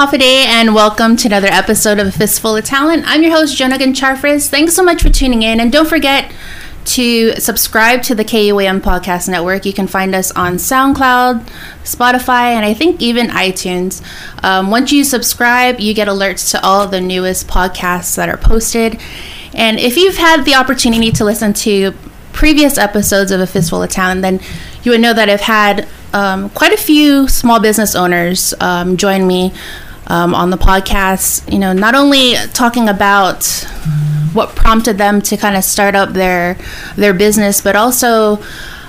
A day, and welcome to another episode of A Fistful of Talent. I'm your host, Jonagan Charfris. Thanks so much for tuning in, and don't forget to subscribe to the KUAM Podcast Network. You can find us on SoundCloud, Spotify, and I think even iTunes. Um, once you subscribe, you get alerts to all the newest podcasts that are posted. And if you've had the opportunity to listen to previous episodes of A Fistful of Talent, then you would know that I've had um, quite a few small business owners um, join me um, on the podcast. You know, not only talking about what prompted them to kind of start up their their business, but also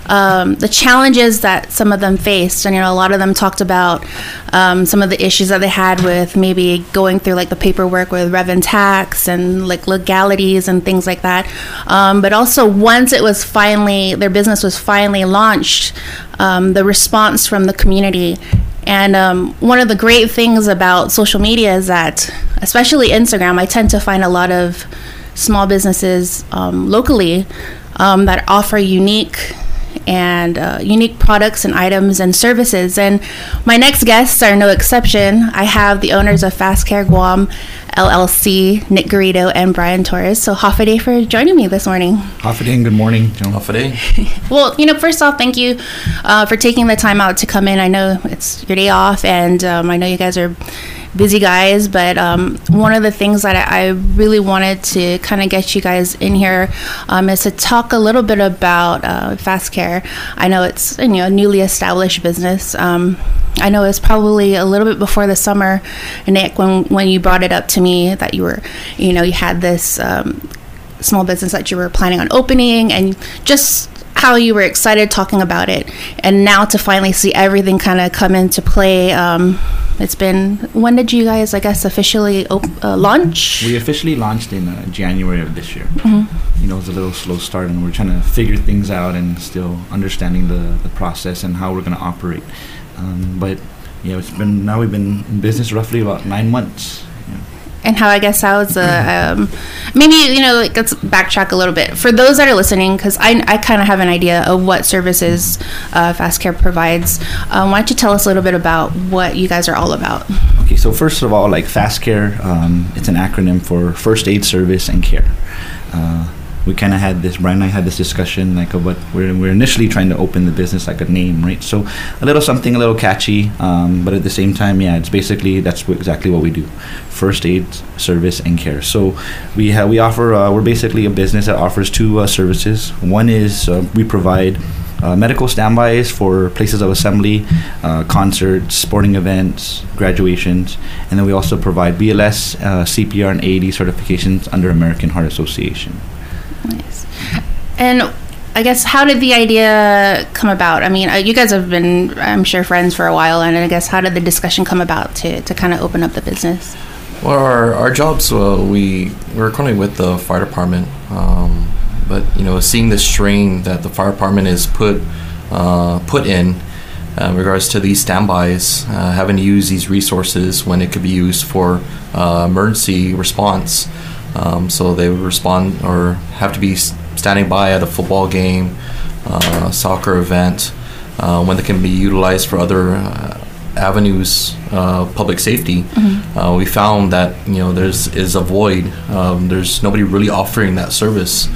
um, the challenges that some of them faced. And you know, a lot of them talked about um, some of the issues that they had with maybe going through like the paperwork with rev and tax and like legalities and things like that. Um, but also, once it was finally their business was finally launched, um, the response from the community. And um, one of the great things about social media is that, especially Instagram, I tend to find a lot of small businesses um, locally um, that offer unique and uh, unique products and items and services. And my next guests are no exception. I have the owners of FASCare Guam LLC, Nick Garrido and Brian Torres. So, Hafa for joining me this morning. Hafa and good morning. Joan. well, you know, first off, thank you uh, for taking the time out to come in. I know it's your day off, and um, I know you guys are busy guys, but um, one of the things that I, really wanted to kind of get you guys in here um, is to talk a little bit about uh, FASCare. I know it's you know a newly established business. Um, I know it's probably a little bit before the summer, Nick, when when you brought it up to me that you were, you know, you had this um, small business that you were planning on opening, and just how you were excited talking about it, and now to finally see everything kind of come into play. Um, it's been when did you guys, I guess, officially op- uh, launch? We officially launched in uh, January of this year. Mm-hmm. You know, it was a little slow start, and we're trying to figure things out and still understanding the, the process and how we're going to operate. Um, but yeah, it's been now we've been in business roughly about nine months and how I guess how was a um, maybe you know like let's backtrack a little bit for those that are listening because I, I kind of have an idea of what services uh, FASCare provides. Um, why don't you tell us a little bit about what you guys are all about? Okay, so first of all, like FASCare, um, it's an acronym for First Aid Service and Care. Uh, we kind of had this Brian and I had this discussion like what we're, we're initially trying to open the business like a name right? So a little something a little catchy um, but at the same time yeah it's basically that's what, exactly what we do. First aid service and care. So we have we offer uh, we're basically a business that offers two uh, services. One is uh, we provide uh, medical standbys for places of assembly, uh, concerts, sporting events, graduations, and then we also provide BLS, uh, CPR, and AED certifications under American Heart Association. Nice. And I guess how did the idea come about? I mean, uh, you guys have been, I'm sure, friends for a while, and I guess how did the discussion come about to, to kind of open up the business? Well, our, our jobs, uh, we we're currently with the fire department, um, but you know, seeing the strain that the fire department is put uh, put in uh, in regards to these standbys, uh, having to use these resources when it could be used for uh, emergency response. Um, so they would respond or have to be standing by at a football game, uh, soccer event, uh, when they can be utilized for other uh, avenues, uh, public safety. Mm-hmm. Uh, we found that you know there's is a void. Um, there's nobody really offering that service.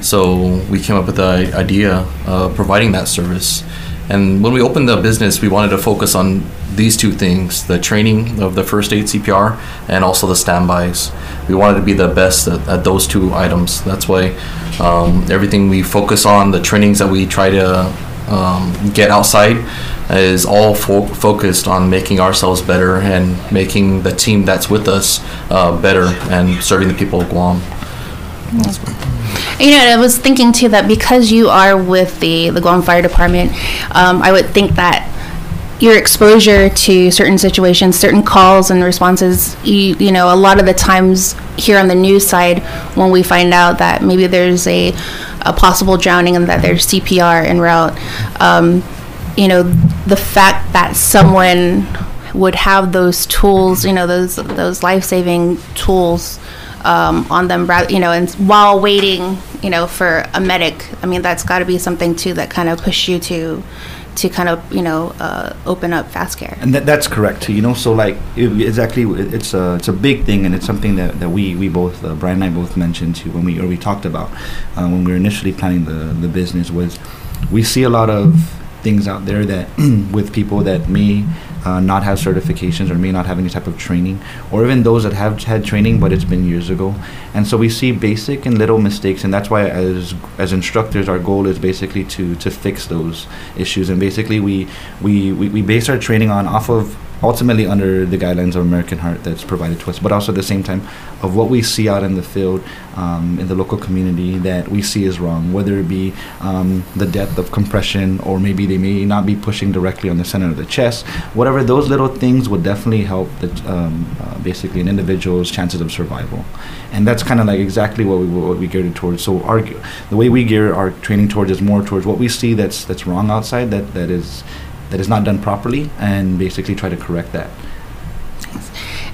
So we came up with the idea of providing that service. And when we opened the business, we wanted to focus on these two things the training of the first aid CPR and also the standbys. We wanted to be the best at, at those two items. That's why um, everything we focus on, the trainings that we try to um, get outside, is all fo- focused on making ourselves better and making the team that's with us uh, better and serving the people of Guam. You know, I was thinking too that because you are with the the Guam Fire Department, um, I would think that your exposure to certain situations, certain calls and responses, you, you know, a lot of the times here on the news side, when we find out that maybe there's a, a possible drowning and that there's CPR en route, um, you know, the fact that someone would have those tools, you know, those those life saving tools um, on them, you know, and while waiting, you know, for a medic. I mean, that's got to be something too that kind of push you to to kind of you know uh, open up FASCare. And that, that's correct. You know, so like it, exactly, it's a it's a big thing, and it's something that, that we we both uh, Brian and I both mentioned too when we or we talked about uh, when we were initially planning the the business was we see a lot of things out there that with people that may uh, not have certifications or may not have any type of training, or even those that have had training but it's been years ago, and so we see basic and little mistakes, and that's why as as instructors our goal is basically to to fix those issues, and basically we we we, we base our training on off of ultimately under the guidelines of American Heart that's provided to us, but also at the same time of what we see out in the field, um, in the local community that we see is wrong, whether it be um, the depth of compression or maybe they may not be pushing directly on the center of the chest. Whatever those little things would definitely help the, um, uh, basically an individual's chances of survival, and that's kind of like exactly what we what we geared it towards. So our the way we gear our training towards is more towards what we see that's that's wrong outside that that is that is not done properly and basically try to correct that.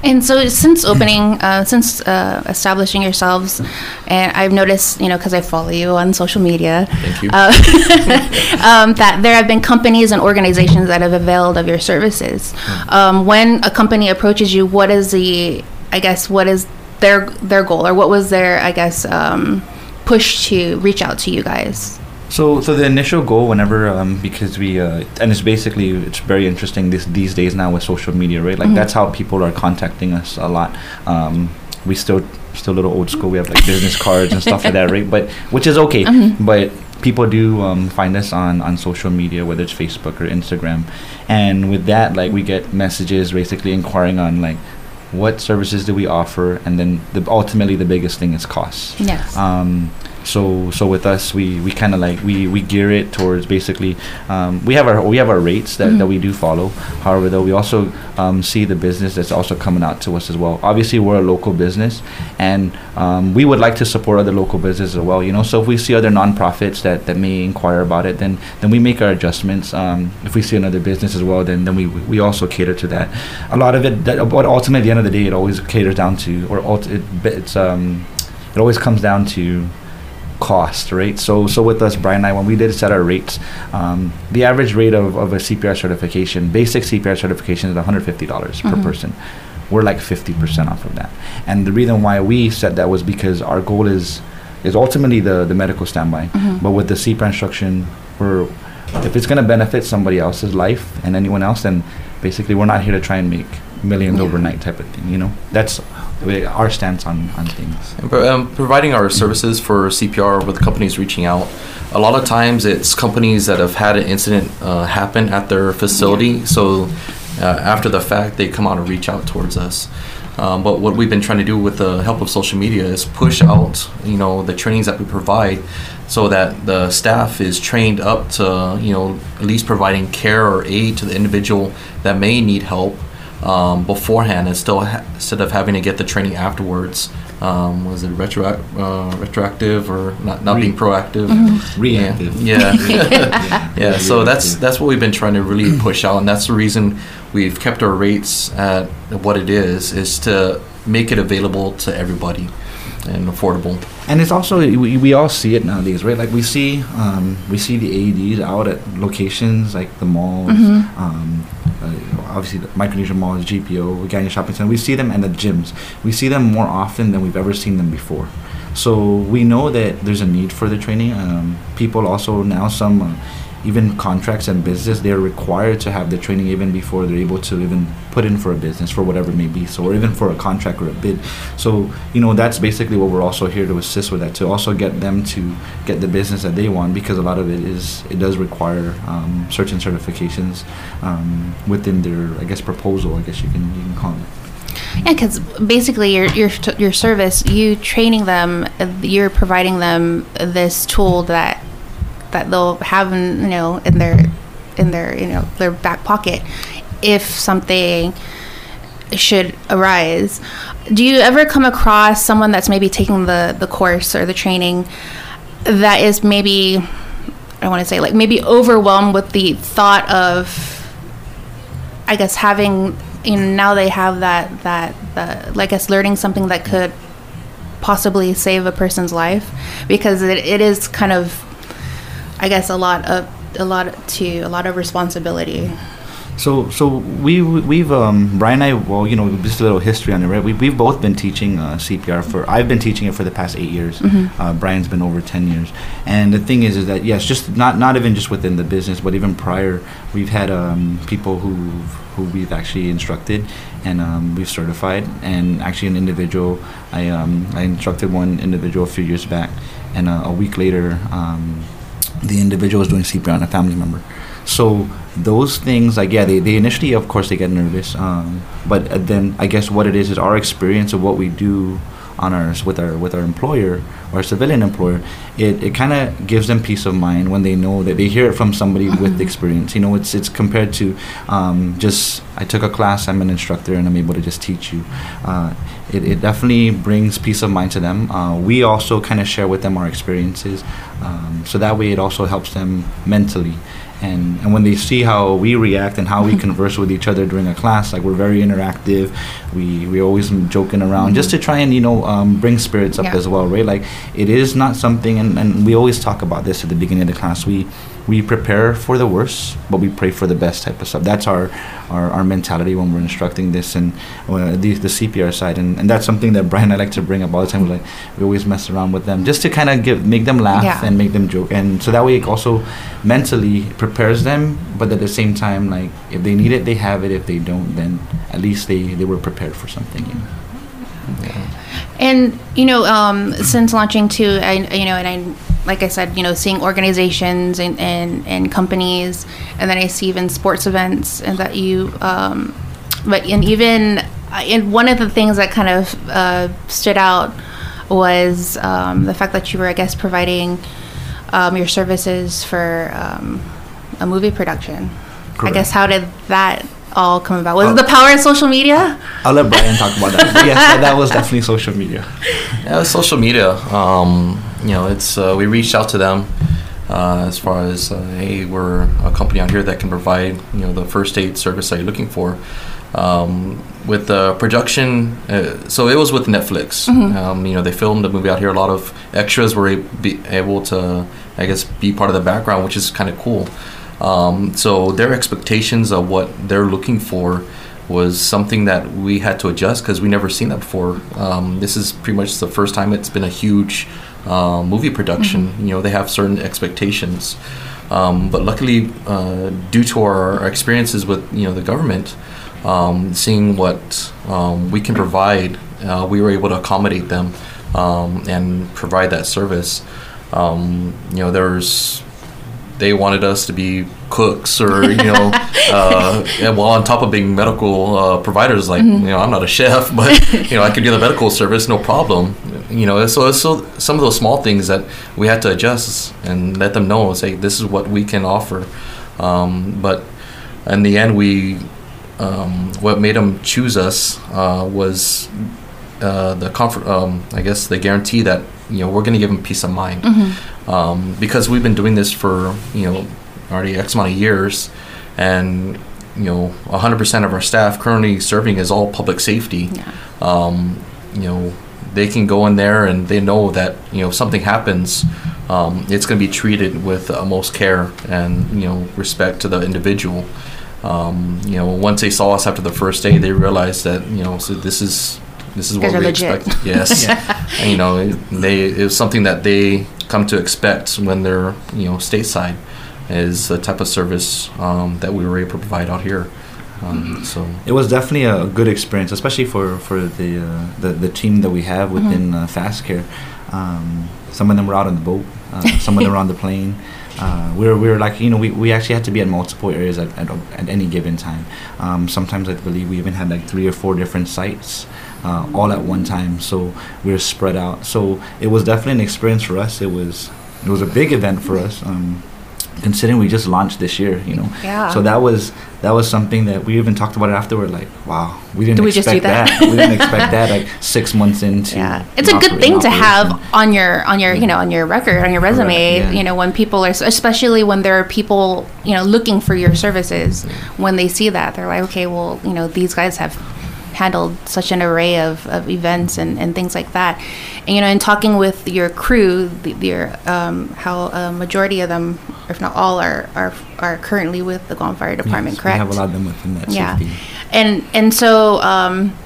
And so, since opening, uh, since uh, establishing yourselves, and I've noticed, you know, because I follow you on social media, uh, um, that there have been companies and organizations that have availed of your services. Um, when a company approaches you, what is the, I guess, what is their their goal, or what was their, I guess, um, push to reach out to you guys? So, so the initial goal, whenever, um, because we, uh, and it's basically, it's very interesting this these days now with social media, right? Like Mhm. that's how people are contacting us a lot. Um, we still, still a little old school. We have like business cards and stuff like that, right? But which is okay. Mhm. But people do um, find us on on social media, whether it's Facebook or Instagram, and with that, like we get messages basically inquiring on like what services do we offer, and then the, ultimately the biggest thing is costs. Yes. Um, so so with us, we, we kind of like we, we gear it towards basically um, we have our we have our rates that, that Mhm. we do follow. However, though we also um, see the business that's also coming out to us as well. Obviously, we're a local business, and um, we would like to support other local businesses as well. You know, so if we see other nonprofits that, that may inquire about it, then then we make our adjustments. Um, if we see another business as well, then then we we also cater to that. A lot of it, that, but ultimately, at the end of the day, it always caters down to or ult- it, it's um it always comes down to cost, right? So, so with us, Brian and I, when we did set our rates, um, the average rate of, of a CPR certification, basic CPR certification, is $150 per Mhm. person. We're like 50% off of that. And the reason why we said that was because our goal is is ultimately the, the medical standby. Mhm. But with the CPR instruction, we're if it's going to benefit somebody else's life and anyone else, then basically we're not here to try and make millions Yeah. overnight type of thing. You know, that's our stance on, on things. Pro- um, providing our services for CPR with companies reaching out. A lot of times it's companies that have had an incident uh, happen at their facility. So uh, after the fact, they come out and reach out towards us. Um, but what we've been trying to do with the help of social media is push out, you know, the trainings that we provide, so that the staff is trained up to, you know, at least providing care or aid to the individual that may need help um, beforehand, and still ha- instead of having to get the training afterwards. Um, was it retro- uh, retroactive or not, not being proactive? Reactive. Yeah. Yeah. yeah. Yeah, so that's that's what we've been trying to really push out, and that's the reason we've kept our rates at what it is, is to make it available to everybody and affordable. And it's also we, we all see it nowadays, right? Like we see um, we see the AEDs out at locations like the malls, Mhm. um, obviously the Micronesia Malls, GPO, Agana Shopping Center. We see them and the gyms. We see them more often than we've ever seen them before. So we know that there's a need for the training. Um, people also now some. Uh, even contracts and business, they're required to have the training even before they're able to even put in for a business for whatever it may be. So, or even for a contract or a bid. So, you know, that's basically what we're also here to assist with that to also get them to get the business that they want because a lot of it is it does require um, certain certifications um, within their, I guess, proposal. I guess you can you can call it. Yeah, because basically your your your service, you training them, you're providing them this tool that that they'll have, in, you know, in their in their you know their back pocket if something should arise. Do you ever come across someone that's maybe taking the the course or the training that is maybe I want to say like maybe overwhelmed with the thought of I guess having you know now they have that that the like us learning something that could possibly save a person's life because it, it is kind of I guess a lot of a lot to a lot of responsibility. So, so we we've um, Brian and I. Well, you know, just a little history on it, right? We we've both been teaching uh, CPR for. I've been teaching it for the past eight years. Mm-hmm. Uh, Brian's been over ten years. And the thing is, is that yes, just not not even just within the business, but even prior, we've had um, people who who we've actually instructed and um, we've certified. And actually, an individual, I um, I instructed one individual a few years back, and uh, a week later, um, the individual is doing CPR on a family member. So those things, like yeah, they, they initially, of course, they get nervous. Um, but uh, then I guess what it is is our experience of what we do on our with our with our employer or civilian employer, it, it kind of gives them peace of mind when they know that they hear it from somebody with experience. You know, it's it's compared to um, just I took a class, I'm an instructor, and I'm able to just teach you. Uh, it, it definitely brings peace of mind to them. Uh, we also kind of share with them our experiences, um, so that way it also helps them mentally and and when they see how we react and how we converse with each other during a class like we're very interactive. We we always joking around just to try and you know um, bring spirits up Yeah. as well right? Like it is not something and, and we always talk about this at the beginning of the class. We we prepare for the worst but we pray for the best type of stuff. That's our our, our mentality when we're instructing this and uh, the, the CPR side. And, and that's something that Brian and I like to bring up all the time. We like we always mess around with them just to kind of give make them laugh Yeah. and make them joke. And so that way it also mentally prepares them but at the same time like if they need it they have it. If they don't then at least they they were prepared for something you know? And you know, um, since launching too, I you know, and I like I said, you know, seeing organizations and, and, and companies, and then I see even sports events, and that you, um, but and even uh, and one of the things that kind of uh, stood out was um, the fact that you were, I guess, providing um, your services for um, a movie production. I guess how did that all come about? Was Uh, it the power of social media? I'll let Brian talk about that but yes that, that was definitely social media Yeah, with social media. Um, you know, it's uh, we reached out to them uh, as far as uh, hey, we're a company out here that can provide you know the first aid service that you're looking for. Um, with the production, uh, so it was with Netflix. Um, you know, they filmed the movie out here. A lot of extras were a- be able to, I guess, be part of the background, which is kind of cool. Um, so their expectations of what they're looking for was something that we had to adjust because we never seen that before. Um, this is pretty much the first time it's been a huge uh, movie production. You know, they have certain expectations, um, but luckily, uh, due to our experiences with you know the government, um, seeing what um, we can provide, uh, we were able to accommodate them um, and provide that service. Um, you know, there's they wanted us to be cooks or you know uh, and while on top of being medical uh, providers like you know i'm not a chef but you know i could do the medical service no problem. You know so so some of those small things that we had to adjust and let them know say this is what we can offer. Um, but in the end we um, what made them choose us uh, was uh, the comfort um, i guess the guarantee that you know we're going to give them peace of mind um, because we've been doing this for you know already X amount of years, and you know 100% of our staff currently serving is all public safety. Yeah. Um, you know they can go in there and they know that you know if something happens, um, it's going to be treated with utmost care and you know respect to the individual. Um, you know once they saw us after the first day, they realized that you know so this is this is what we legit. expect. Yes, and, you know it- they it was something that they come to expect when they're you know stateside is the type of service um, that we were able to provide out here. Um, so it was definitely a good experience, especially for for the uh, the, the team that we have within uh, FASCare. Um, some of them were out on the boat, uh, some of them were on the plane. Uh, we were we were like you know we, we actually had to be at multiple areas at, at, at any given time. Um, sometimes I believe we even had like three or four different sites. Uh, all at one time, so we were spread out. So it was definitely an experience for us. It was it was a big event for us, um, considering we just launched this year. You know, Yeah. so that was that was something that we even talked about it afterward. Like, wow, we didn't Did we just expect do that? we didn't expect that. Like six months into Yeah, it's a good thing to have on your on your you know on your record on your resume. yeah. You know when people are especially when there are people you know looking for your services. When they see that, they're like, okay, well, you know these guys have handled such an array of, of events and, and things like that. And you know, in talking with your crew, the, your um, how a majority of them, if not all, are are, are currently with the Guam Fire Department. Yes, correct? We have a lot of them within that yeah. safety. And and so. Um,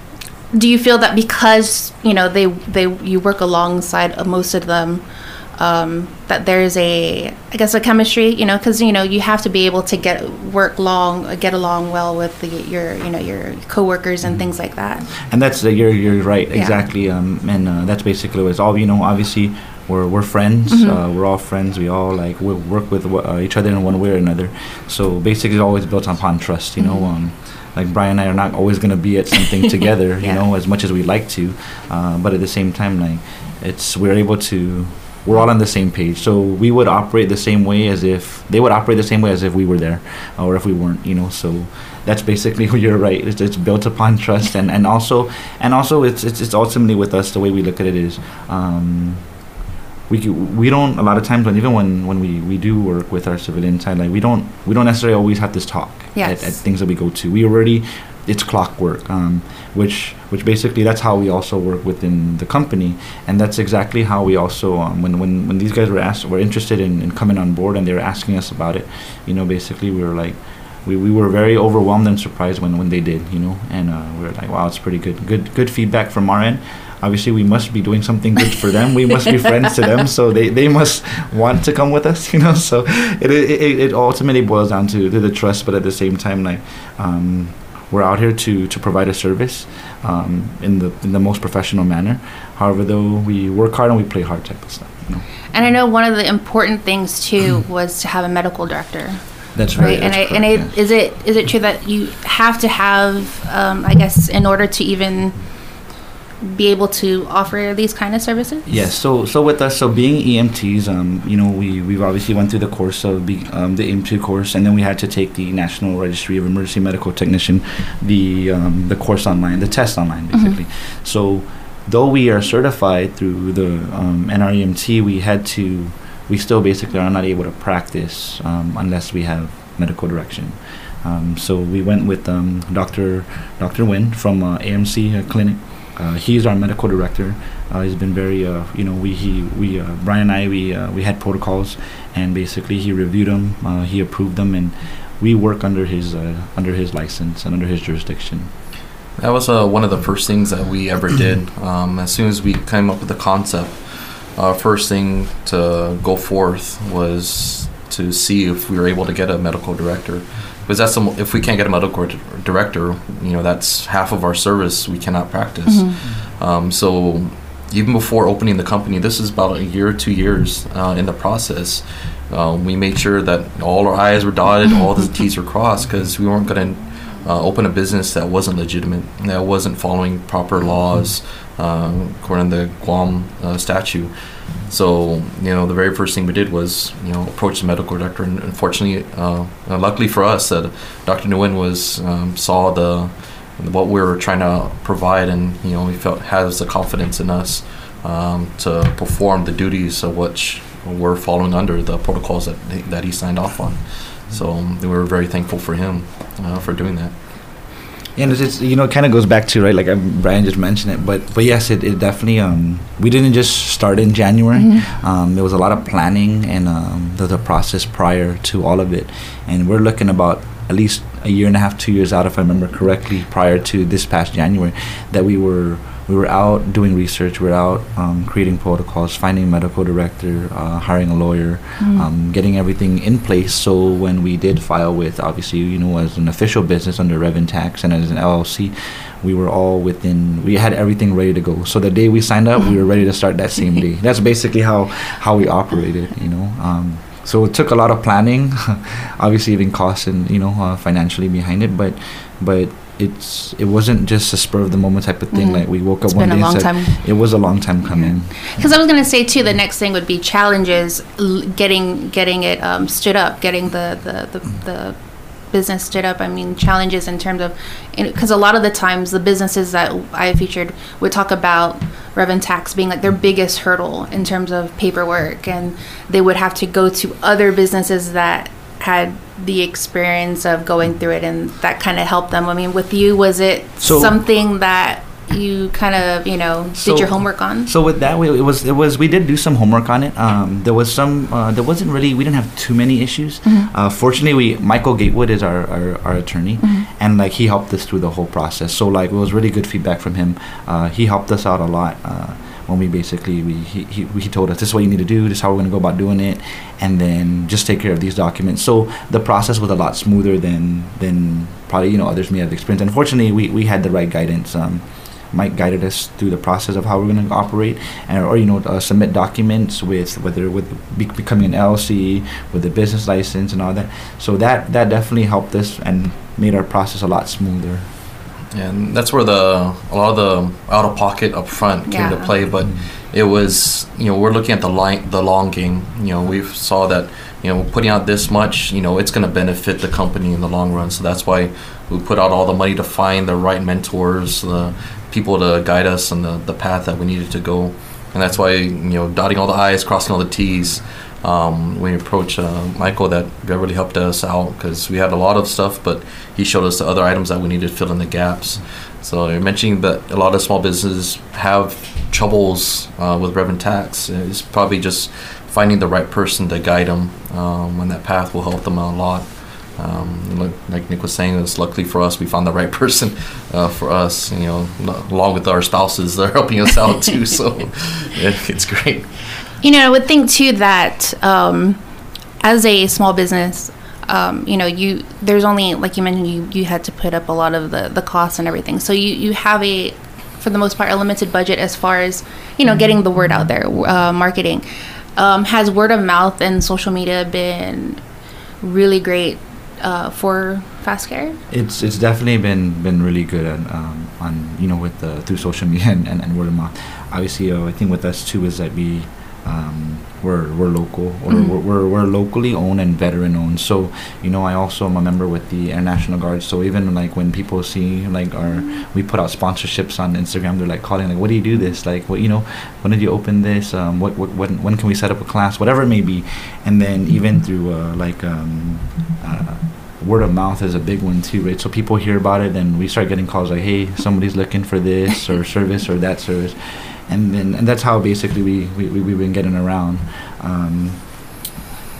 do you feel that because you know they they you work alongside most of them um, that there's a I guess a chemistry you know because you know you have to be able to get work long get along well with the, your you know your coworkers and things like that and that's uh, you're you're right Yeah. exactly um, and uh, that's basically what it's all you know obviously we're, we're friends Mhm. uh, we're all friends we all like we work with uh, each other in one way or another so basically it's always built upon trust you know Mhm. um, like Brian and I are not always going to be at something together you know as much as we'd like to uh, but at the same time like it's we're able to we're all on the same page. So we would operate the same way as if they would operate the same way as if we were there or if we weren't you know so that's basically you're right. It's, it's built upon trust and, and also and also it's, it's it's ultimately with us the way we look at it is um, we we don't a lot of times when even when when we we do work with our civilian side like we don't we don't necessarily always have this talk Yes. at, at things that we go to. We already it's clockwork um, which which basically that's how we also work within the company. And that's exactly how we also um, when, when when these guys were asked were interested in, in coming on board and they were asking us about it you know basically we were like we, we were very overwhelmed and surprised when, when they did you know? And uh, we were like wow it's pretty good good good feedback from our end obviously we must be doing something good for them. We must be friends to them so they, they must want to come with us you know? So it, it, it ultimately boils down to, to the trust but at the same time like um, we're out here to, to provide a service um, in the in the most professional manner. However though we work hard and we play hard type of stuff you know? And I know one of the important things too was to have a medical director. That's right right, and I, that's and I, correct, is it is it true that you have to have um, I guess in order to even be able to offer these kind of services Yes. So so with us, so being EMTs, um, you know, we we've obviously went through the course of be, um, the EMT course, and then we had to take the National Registry of Emergency Medical Technician, the um, the course online, the test online, Mhm. basically. So though we are certified through the um, NREMT, we had to, we still basically are not able to practice um, unless we have medical direction. Um, so we went with um, Dr. Dr. Wynn from uh, AMC uh, Clinic. Uh, he's our medical director. Uh, he's been very, uh, you know, we he we uh, Brian and I we uh, we had protocols, and basically he reviewed them, uh, he approved them, and we work under his uh, under his license and under his jurisdiction. That was uh, one of the first things that we ever did. Um, as soon as we came up with the concept, our first thing to go forth was to see if we were able to get a medical director. Because that's if we can't get a medical director, you know, that's half of our service we cannot practice. Mhm. Um, so even before opening the company, this is about a year or two years uh, in the process. Uh, we made sure that all our I's were dotted, all the T's were crossed, because we weren't going to uh, open a business that wasn't legitimate, that wasn't following proper laws uh, according to the Guam uh, statute. So, you know, the very first thing we did was, you know, approach the medical director, and unfortunately, uh, uh, luckily for us, that Dr. Nguyen was um, saw the what we were trying to provide, and you know, he felt has the confidence in us um, to perform the duties of which we're following under the protocols that that he signed off on. So um, we were very thankful for him uh, for doing that. And it's, it's you know it kind of goes back to right like um, Brian just mentioned it, but but yes, it, it definitely um we didn't just start in January. Mhm. Um, there was a lot of planning and um, the, the process prior to all of it, and we're looking about at least a year and a half, two years out, if I remember correctly, prior to this past January, that we were we were out doing research, we were out um, creating protocols, finding a medical director, uh, hiring a lawyer, Mhm. um, getting everything in place. So when we did file with, obviously, you know, as an official business under Rev and Tax and as an LLC, we were all within. We had everything ready to go. So the day we signed up, we were ready to start that same day. That's basically how how we operated. You know. Um, so it took a lot of planning, obviously even costs and you know uh, financially behind it, but but it's it wasn't just a spur of the moment type of thing. Mhm. Like we woke It's up one been a day and said time. it was a long time coming. Because I was gonna say too, the next thing would be challenges, l- getting getting it um, stood up, getting the, the, the, the business stood up. I mean, challenges in terms of, because a lot of the times the businesses that I featured would talk about Rev and Tax being like their biggest hurdle in terms of paperwork, and they would have to go to other businesses that had the experience of going through it and that kind of helped them. I mean, with you, was it So- something that you kind of, you know, So- did your homework on? So with that, we, it was it was we did do some homework on it. Um, there was some uh, there wasn't really we didn't have too many issues. Mhm. Uh, fortunately, we Michael Gatewood is our, our, our attorney, Mhm. and like he helped us through the whole process. So like it was really good feedback from him. Uh, he helped us out a lot. When we basically we he, he, he told us this is what you need to do, this is how we're gonna go about doing it, and then just take care of these documents. So the process was a lot smoother than than probably you know others may have experienced. Unfortunately, we, we had the right guidance. Um, Mike guided us through the process of how we're going to operate, and or you know uh, submit documents with whether with be- becoming an LLC with a business license and all that. So that that definitely helped us and made our process a lot smoother. And that's where the a lot of the out of pocket up front came Yeah. to play. But Mm-hmm. it was you know we're looking at the line the long game. You know we saw that you know putting out this much you know it's going to benefit the company in the long run. So that's why we put out all the money to find the right mentors, the people to guide us on the, the path that we needed to go. And that's why you know dotting all the i's, crossing all the t's. Um, when we approached uh, Michael, that that really helped us out because we had a lot of stuff, but he showed us the other items that we needed to fill in the gaps. So you're mentioning that a lot of small businesses have troubles uh, with revenue tax. It's probably just finding the right person to guide them um, on that path will help them out a lot. Um, like, Nick was saying, it's luckily for us we found the right person uh, for us. You know, along with our spouses, they're helping us out too. So it, it's great. You know, I would think too that um, as a small business, um, you know, you there's only like you mentioned, you you had to put up a lot of the the costs and everything. So you you have a for the most part a limited budget as far as you know getting the word out there, uh, marketing. Um, has word of mouth and social media been really great uh, for FASCare? It's it's definitely been been really good on um, on you know with the through social media and, and, and word of mouth. Obviously, uh, I think with us too is that we um, we're we're local or Mhm. we're, we're we're locally owned and veteran owned. So you know, I also am a member with the Air National Guard. So even like when people see like our we put out sponsorships on Instagram, they're like calling like, "What do you do this? Like, what you know? When did you open this? Um, what, what when when can we set up a class? Whatever it may be." And then even through uh, like um, uh, word of mouth is a big one too, right? So people hear about it, and we start getting calls like, "Hey, somebody's looking for this or service or that service," and then and that's how basically we we we we've been getting around. Um,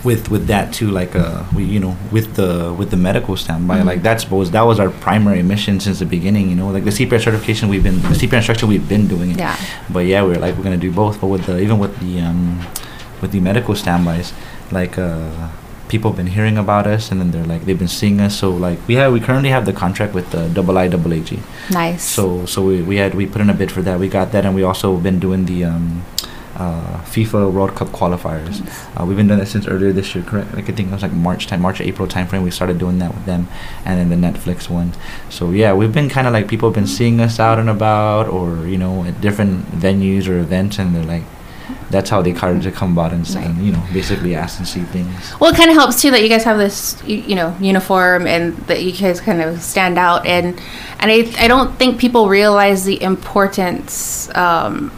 with with that too, like uh, we you know with the with the medical standby, Mhm. like that's was that was our primary mission since the beginning. You know, like the CPR certification, we've been the CPR instruction, we've been doing it. Yeah. But yeah, we are like we're gonna do both. But with the even with the um, with the medical standbys, like uh, people have been hearing about us, and then they're like they've been seeing us. So like we have we currently have the contract with the double I double AG. Nice. So so we, we had we put in a bid for that. We got that, and we also been doing the um, uh, FIFA World Cup qualifiers. Uh, we've been doing that since earlier this year, correct? Like I think it was like March time, March April time frame. We started doing that with them, and then the Netflix one. So yeah, we've been kind of like people have been seeing us out and about, or you know, at different venues or events, and they're like, that's how they kind of come about and, Right. you know, basically ask and see things. Well, it kind of helps too that you guys have this, you, you know, uniform and that you guys kind of stand out. And and I, I don't think people realize the importance. Um,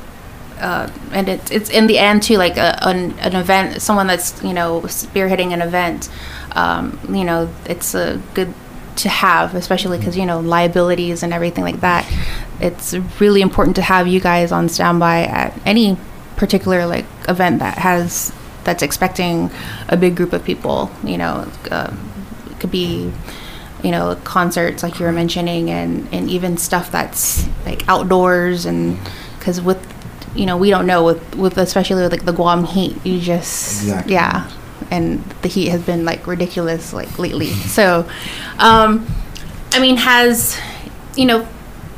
uh, and it's it's in the end too, like a, an an event, someone that's you know spearheading an event. Um, you know, it's a good to have, especially because you know liabilities and everything like that. It's really important to have you guys on standby at any particular like event that has that's expecting a big group of people. You know, uh, it could be you know concerts like you were mentioning, and and even stuff that's like outdoors and because with you know we don't know with with especially with like the Guam heat, you just Exactly. yeah. And the heat has been like ridiculous like lately. So, um, I mean, has you know,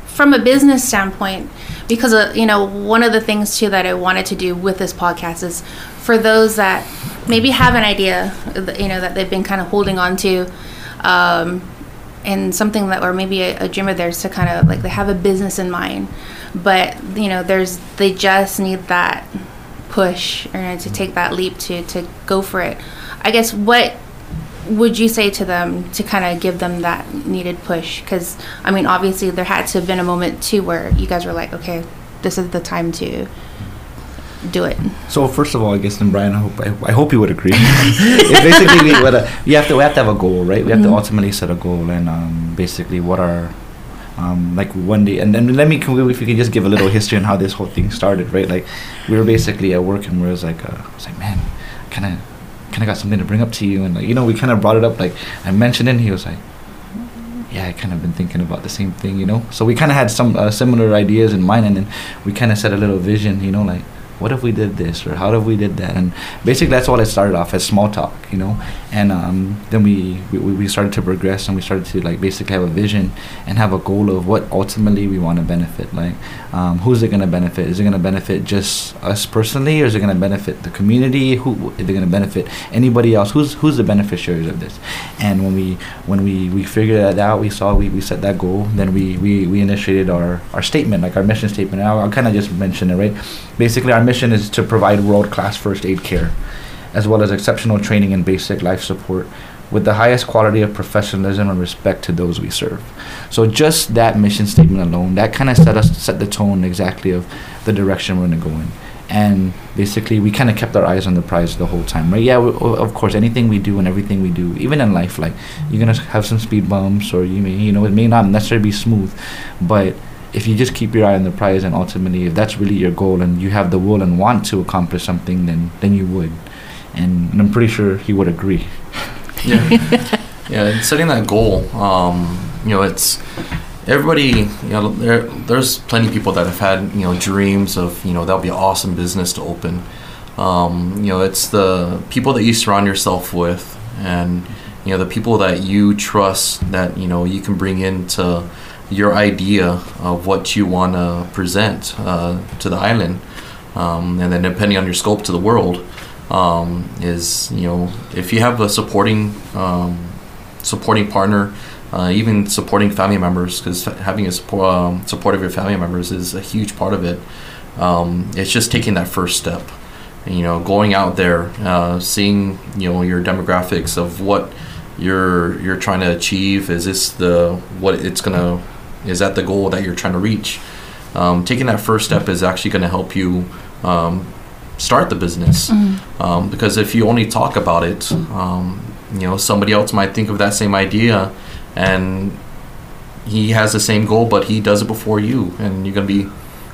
from a business standpoint, because uh, you know, one of the things too that I wanted to do with this podcast is for those that maybe have an idea, that, you know, that they've been kind of holding on to, um, and something that, or maybe a, a dream of theirs to kind of like they have a business in mind, but you know, there's they just need that push or to take that leap to to go for it. I guess what would you say to them to kind of give them that needed push? Because I mean, obviously there had to have been a moment too where you guys were like, okay, this is the time to do it? So first of all, I guess then Brian, I hope I, I hope you would agree. basically we, you have to we have to have a goal, right? We have Mhm. to ultimately set a goal and um, basically what are um, like one day and then let me can we, if we can just give a little history on how this whole thing started, right? Like we were basically at work and we was like, uh, I was like, man, kind of kind of got something to bring up to you and like you know we kind of brought it up like I mentioned and He was like, yeah, I kind of been thinking about the same thing, you know. So we kind of had some uh, similar ideas in mind, and then we kind of set a little vision, you know, like what if we did this or how if we did that, and basically that's all it started off as small talk, you know. And um, then we, we we started to progress, and we started to like basically have a vision and have a goal of what ultimately we want to benefit. Like, um, who's it going to benefit? Is it going to benefit just us personally, or is it going to benefit the community? Who is it going to benefit anybody else? Who's who's the beneficiaries of this? And when we when we we figured that out, we saw we, we set that goal. Then we we, we initiated our our statement, like our mission statement. And I'll, I'll kind of just mention it, right? Basically, our mission is to provide world class first aid care, as well as exceptional training and basic life support. With the highest quality of professionalism and respect to those we serve. So just that mission statement alone, that kind of set us set the tone exactly of the direction we're gonna go in. And basically, we kind of kept our eyes on the prize the whole time, right? Yeah, we, of course, anything we do and everything we do, even in life, like you're gonna have some speed bumps, or you may, you know, it may not necessarily be smooth, but if you just keep your eye on the prize, and ultimately, if that's really your goal, and you have the will and want to accomplish something, then then you would. And, and I'm pretty sure he would agree. Yeah, yeah. And setting that goal, um, you know, it's everybody. You know, there, there's plenty of people that have had you know dreams of you know that would be an awesome business to open. Um, you know, it's the people that you surround yourself with, and you know the people that you trust that you know you can bring into your idea of what you want to present uh, to the island, um, and then depending on your scope to the world um, is you know if you have a supporting um, supporting partner, uh, even supporting family members, because having a support um, support of your family members is a huge part of it. Um, it's just taking that first step, you know, going out there, uh, seeing you know your demographics of what you're you're trying to achieve. Is this the what it's gonna is that the goal that you're trying to reach? Um, taking that first step is actually going to help you um, start the business um, because if you only talk about it, um, you know somebody else might think of that same idea, and he has the same goal, but he does it before you, and you're gonna be,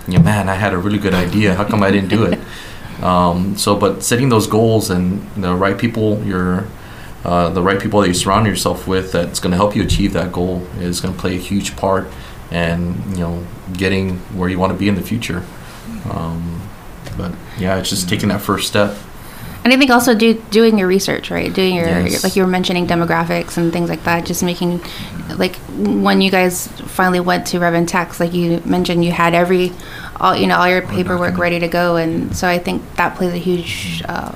you know, man, I had a really good idea. How come I didn't do it? Um, so, but setting those goals and the right people, your uh, the right people that you surround yourself with, that's going to help you achieve that goal, is going to play a huge part, and you know, getting where you want to be in the future. Um, but yeah, it's just taking that first step. And I think also do doing your research, right? Doing your Yes. like you were mentioning demographics and things like that. Just making like when you guys finally went to Rev and Tax, like you mentioned, you had every all you know all your paperwork ready to go, and so I think that plays a huge uh,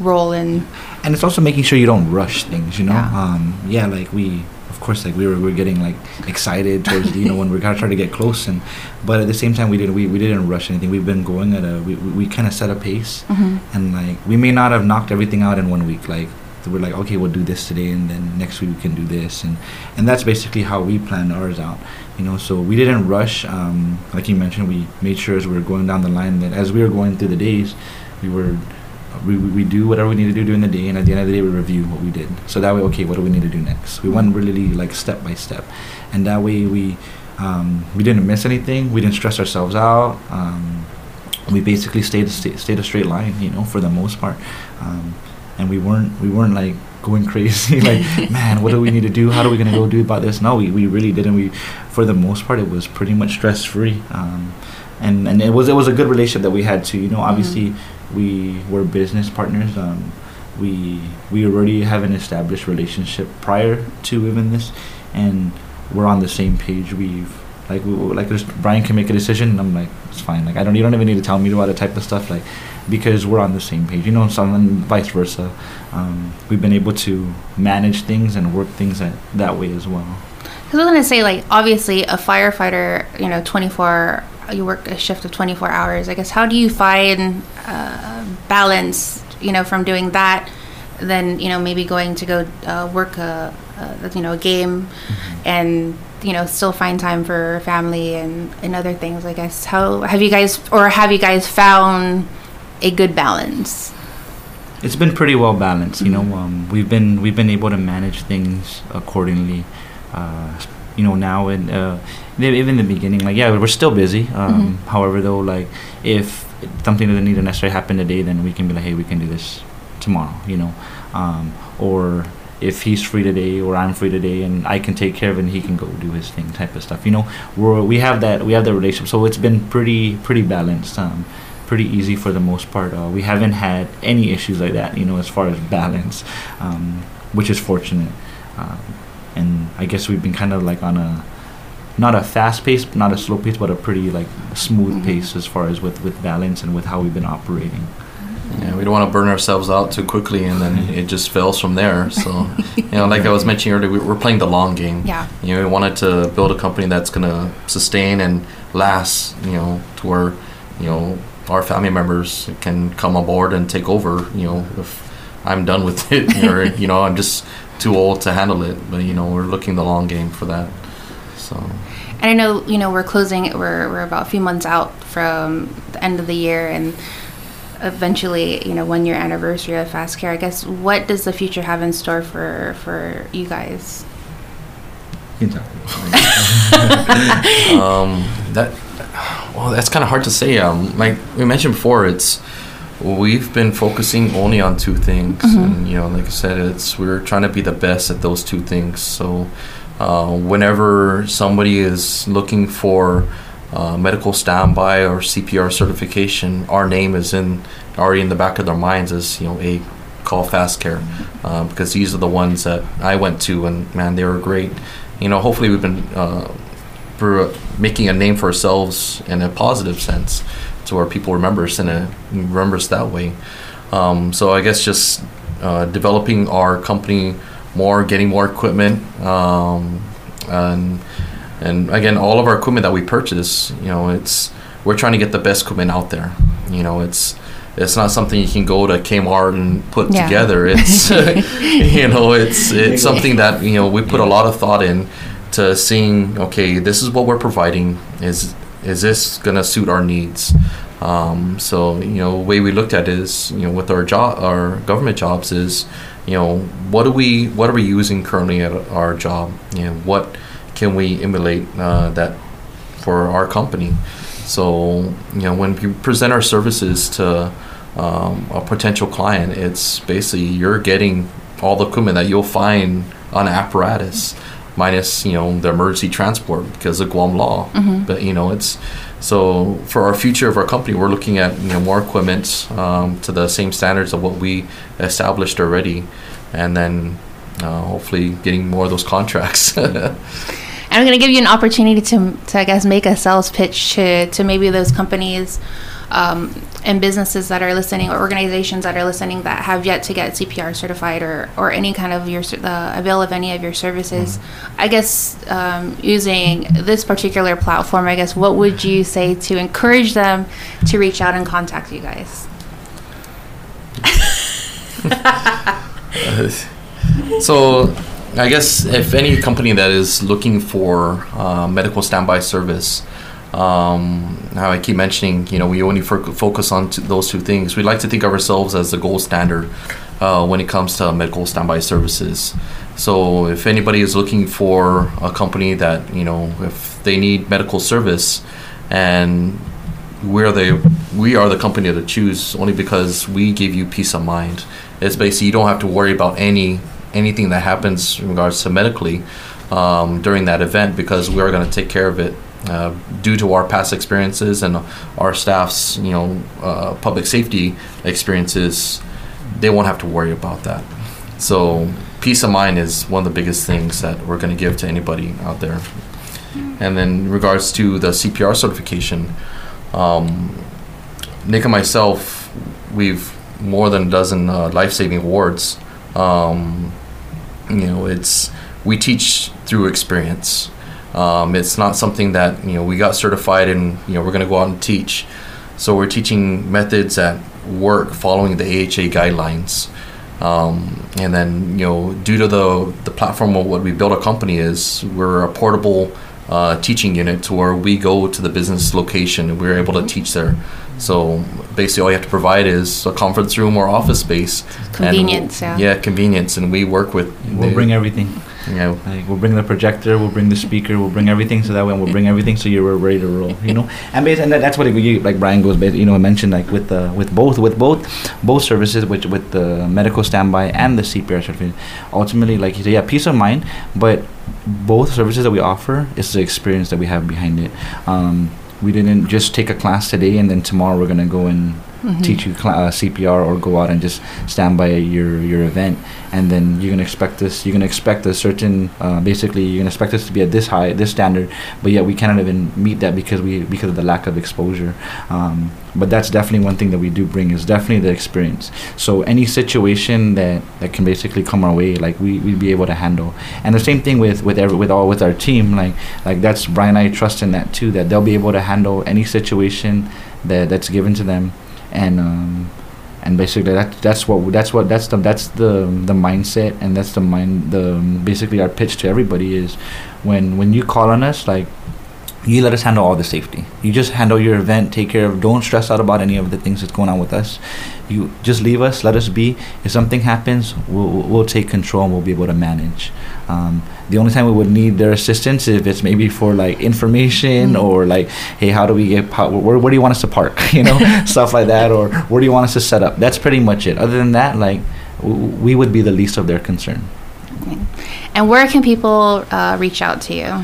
role in and it's also making sure you don't rush things you know Yeah. um yeah like we of course like we were, we were getting like excited towards you know when we're gonna try to get close and but at the same time we didn't we, we didn't rush anything. We've been going at a we, we, kind of set a pace Mhm. and like we may not have knocked everything out in one week. Like we're like okay we'll do this today and then next week we can do this. And and that's basically how we planned ours out you know? So we didn't rush um like you mentioned we made sure as we were going down the line that as we were going through the days we were we, we do whatever we need to do during the day, and at the end of the day, we review what we did. So that way, okay, what do we need to do next? We went really like step by step, and that way we um, we didn't miss anything. We didn't stress ourselves out. Um, we basically stayed stayed, stayed a straight line, you know, for the most part, um, and we weren't we weren't like going crazy like man what do we need to do how are we going to go do about this no we, we really didn't we for the most part it was pretty much stress free um, and and it was it was a good relationship that we had too you know obviously we were business partners um, we we already have an established relationship prior to even this and we're on the same page. We've like we, like Brian can make a decision and I'm like it's fine. Like I don't you don't even need to tell me about the type of stuff like because we're on the same page you know and vice versa. Um, we've been able to manage things and work things that that way as well. Because I was gonna say, like, obviously, a firefighter, you know, twenty four, you work a shift of twenty four hours. I guess how do you find uh, balance, you know, from doing that, then you know maybe going to go uh, work a, a you know a game, and you know still find time for family and and other things. I guess how have you guys or have you guys found a good balance? It's been pretty well balanced. You Mhm. know, um, we've been we've been able to manage things accordingly. Uh, you know, now and uh, even in the beginning, like yeah, we're still busy. Um, However, though, like if something doesn't need to necessarily happen today, then we can be like, hey, we can do this tomorrow. You know, um, or if he's free today or I'm free today and I can take care of it and he can go do his thing type of stuff. You know, we're, we have that we have that relationship. So it's been pretty pretty balanced. Um, pretty easy for the most part. Uh, we haven't had any issues like that, you know, as far as balance, um, which is fortunate. Um, and I guess we've been kind of like on a not a fast pace, not a slow pace, but a pretty like smooth Mhm. pace as far as with with balance and with how we've been operating. Yeah, we don't want to burn ourselves out too quickly, and then it just fails from there. So, you know, like I was mentioning earlier, we- we're playing the long game. Yeah. You know, we wanted to build a company that's going to sustain and last. You know, to where, you know, our family members can come aboard and take over. You know, if I'm done with it, or you know, I'm just too old to handle it. But you know, we're looking the long game for that. So. And I know, you know, we're closing, we're, we're about a few months out from the end of the year and eventually, you know, one year anniversary of FASCare. I guess, what does the future have in store for, for you guys? um, that well, that's kind of hard to say. Um, like we mentioned before, it's we've been focusing only on two things, and you know, like I said, it's we're trying to be the best at those two things. So, uh, whenever somebody is looking for uh, medical standby or CPR certification, our name is in already in the back of their minds as you know a call FASCare uh, because these are the ones that I went to and man they were great. You know, hopefully we've been uh, making a name for ourselves in a positive sense, to where people remember us and a remember us that way. Um, so I guess just uh, developing our company more, getting more equipment, um, and and again, all of our equipment that we purchase, you know, it's we're trying to get the best equipment out there. You know, it's it's not something you can go to Kmart and put Yeah. together. It's you know, it's it's something that you know we put a lot of thought in to seeing. Okay, this is what we're providing. Is is this gonna suit our needs? Um, so you know, the way we looked at is you know with our job, our government jobs is you know what do we what are we using currently at our job? You know what can we emulate uh, that for our company? So you know when we present our services to um, a potential client, it's basically you're getting all the equipment that you'll find on apparatus, minus you know the emergency transport because of Guam law. But you know it's so for our future of our company, we're looking at you know more equipment um, to the same standards of what we established already, and then uh, hopefully getting more of those contracts. And I'm going to give you an opportunity to, to, I guess, make a sales pitch to, to maybe those companies um, and businesses that are listening or organizations that are listening that have yet to get CPR certified or, or any kind of your uh, avail of any of your services. I guess um, using this particular platform, I guess, what would you say to encourage them to reach out and contact you guys? so I guess if any company that is looking for uh, medical standby service, um, how I keep mentioning, you know, we only fo- focus on those two things. We like to think of ourselves as the gold standard uh, when it comes to medical standby services. So if anybody is looking for a company that, you know, if they need medical service and we're the we are the company to choose only because we give you peace of mind. It's basically you don't have to worry about any anything that happens in regards to medically um, during that event because we are going to take care of it uh, due to our past experiences and our staff's you know uh, public safety experiences. They won't have to worry about that. So peace of mind is one of the biggest things that we're going to give to anybody out there. And then in regards to the CPR certification, um, Nick and myself, we've more than a dozen uh, life-saving awards. Um, you know, it's we teach through experience. Um, it's not something that you know we got certified and you know we're going to go out and teach. So we're teaching methods that work following the AHA guidelines. Um, and then you know due to the the platform of what we built a company is we're a portable uh, teaching unit to where we go to the business location and we're able to teach there. So basically, all you have to provide is a conference room or office space. and Convenience, yeah. Yeah, convenience, and we work with. We'll the- bring everything. Know, Like we'll bring the projector, we'll bring the speaker, we'll bring everything so that way we'll bring everything so you're ready to roll. You know, and based, and that, that's what it, you, like Brian goes, you know, I mentioned like with the with both with both both services, which with the medical standby and the CPR certificate. Ultimately, like you say, yeah, peace of mind, but both services that we offer is the experience that we have behind it. Um, we didn't just take a class today and then tomorrow we're gonna go and Mhm. teach you cl- uh, CPR or go out and just stand by your your event, and then you're gonna expect this. You're gonna expect a certain, uh, basically, you're gonna expect this to be at this high, this standard, but yet we cannot even meet that because we because of the lack of exposure. Um, but that's definitely one thing that we do bring is definitely the experience. So any situation that that can basically come our way, like we we'd be able to handle. And the same thing with with every with all with our team, like like that's Brian I trust in that too, that they'll be able to handle any situation that that's given to them and um, and basically that that's what that's what that's the that's the the mindset and that's the mind the basically our pitch to everybody is when when you call on us like you let us handle all the safety. You just handle your event take care of don't stress out about any of the things that's going on with us. You just leave us let us be. If something happens we'll, we'll take control and we'll be able to manage. Um, the only time we would need their assistance if it's maybe for like information Mhm. or like hey how do we get po- where, where do you want us to park you know stuff like that or where do you want us to set up that's pretty much it other than that like w- we would be the least of their concern okay. And where can people uh, reach out to you?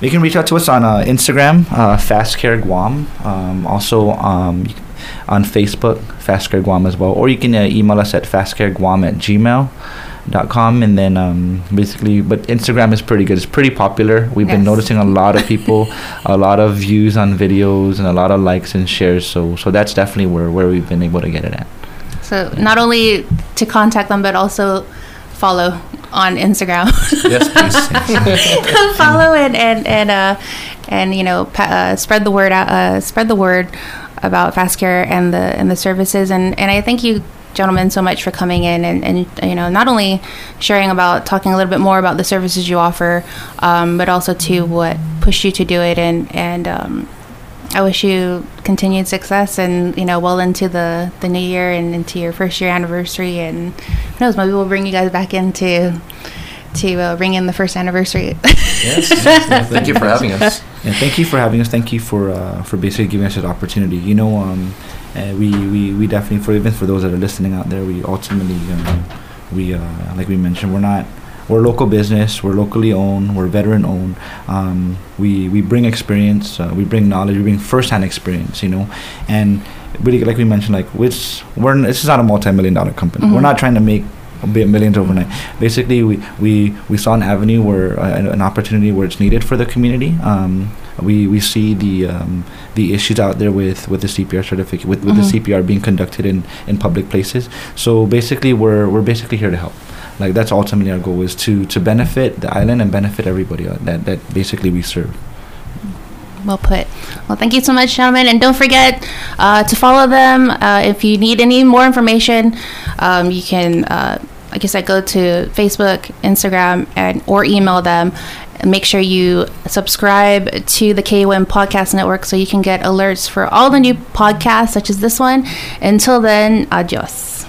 You can reach out to us on uh, Instagram, uh, FASCare Guam. Um, also um, on Facebook, FASCare Guam as well. Or you can uh, email us at fastcareguam at gmail.com. And then um, basically, but Instagram is pretty good. It's pretty popular. We've been noticing a lot of people, a lot of views on videos, and a lot of likes and shares. So, so that's definitely where, where we've been able to get it at. So not only to contact them, but also follow on Instagram. yes, please. follow and and and uh, and you know pa- uh, spread the word out. Uh, spread the word about FASCare and the and the services. And and I think you. Gentlemen, so much for coming in and, and you know not only sharing about talking a little bit more about the services you offer, um, but also to what pushed you to do it and and um, I wish you continued success and you know well into the the new year and into your first year anniversary and who knows maybe we'll bring you guys back into to uh, ring in the first anniversary. yes. Thank you for having us. Yeah, thank you for having us. Thank you for uh, for basically giving us that opportunity. You know, um, uh, we, we we definitely for even for those that are listening out there, we ultimately um, we uh, like we mentioned, we're not we're a local business. We're locally owned. We're veteran owned. Um, we we bring experience. Uh, we bring knowledge. We bring firsthand experience. You know, and really like we mentioned, like which we're this is not a multi-million dollar company. We're Mhm. not trying to make millions overnight. Basically, we, we, we saw an avenue where uh, an- opportunity where it's needed for the community. Um, we, we see the um, the issues out there with, with the CPR certificate with, with Mhm. the CPR being conducted in, in public places. So basically, we're we're basically here to help. Like that's ultimately our goal is to to benefit the island and benefit everybody uh, that that basically we serve. Well put. Well, thank you so much, gentlemen. And don't forget uh, to follow them. Uh, if you need any more information, um, you can, uh, like I said, go to Facebook, Instagram, and or email them. Make sure you subscribe to the KOM Podcast Network so you can get alerts for all the new podcasts, such as this one. Until then, adios.